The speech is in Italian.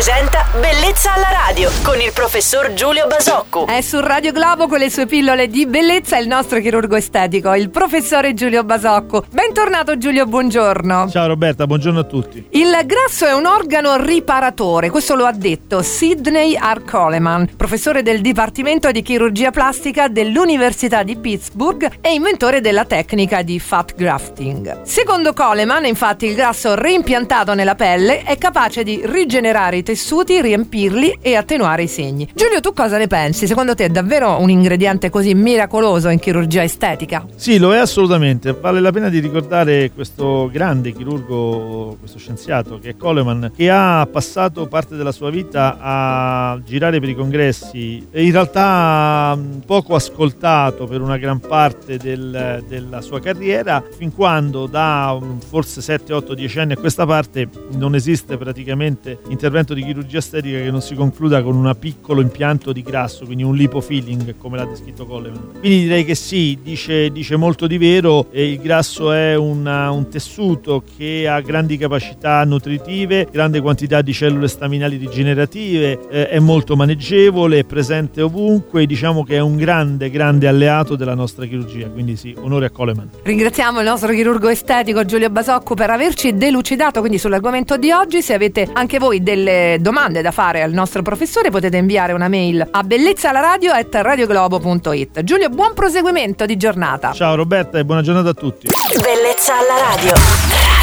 presenta Bellezza alla radio con il professor Giulio Basocco. È su Radio Globo con le sue pillole di bellezza il nostro chirurgo estetico, il professore Giulio Basocco. Bentornato Giulio, buongiorno. Ciao Roberta, buongiorno a tutti. Il grasso è un organo riparatore, questo lo ha detto Sidney R. Coleman, professore del Dipartimento di Chirurgia Plastica dell'Università di Pittsburgh e inventore della tecnica di fat grafting. Secondo Coleman, infatti, il grasso reimpiantato nella pelle è capace di rigenerare i tessuti, riempirli e attenuare i segni. Giulio, tu cosa ne pensi? Secondo te è davvero un ingrediente così miracoloso in chirurgia estetica? Sì, lo è assolutamente. Vale la pena di ricordare questo grande chirurgo, questo scienziato che è Coleman, che ha passato parte della sua vita a girare per i congressi e in realtà poco ascoltato per una gran parte del, della sua carriera, fin quando da forse 7, 8, 10 anni a questa parte non esiste praticamente intervento di chirurgia estetica che non si concluda con un piccolo impianto di grasso, quindi un lipofilling come l'ha descritto Coleman. Quindi direi che sì, dice, dice molto di vero, e il grasso è una, un tessuto che ha grandi capacità nutritive, grande quantità di cellule staminali rigenerative, eh, è molto maneggevole, è presente ovunque, diciamo che è un grande, grande alleato della nostra chirurgia, quindi sì, onore a Coleman. Ringraziamo il nostro chirurgo estetico Giulio Basocco per averci delucidato quindi sull'argomento di oggi, se avete anche voi delle domande da fare al nostro professore potete inviare una mail a bellezzalaradio.radioglobo.it Giulio, buon proseguimento di giornata. Ciao Roberta e buona giornata a tutti. Bellezza alla radio.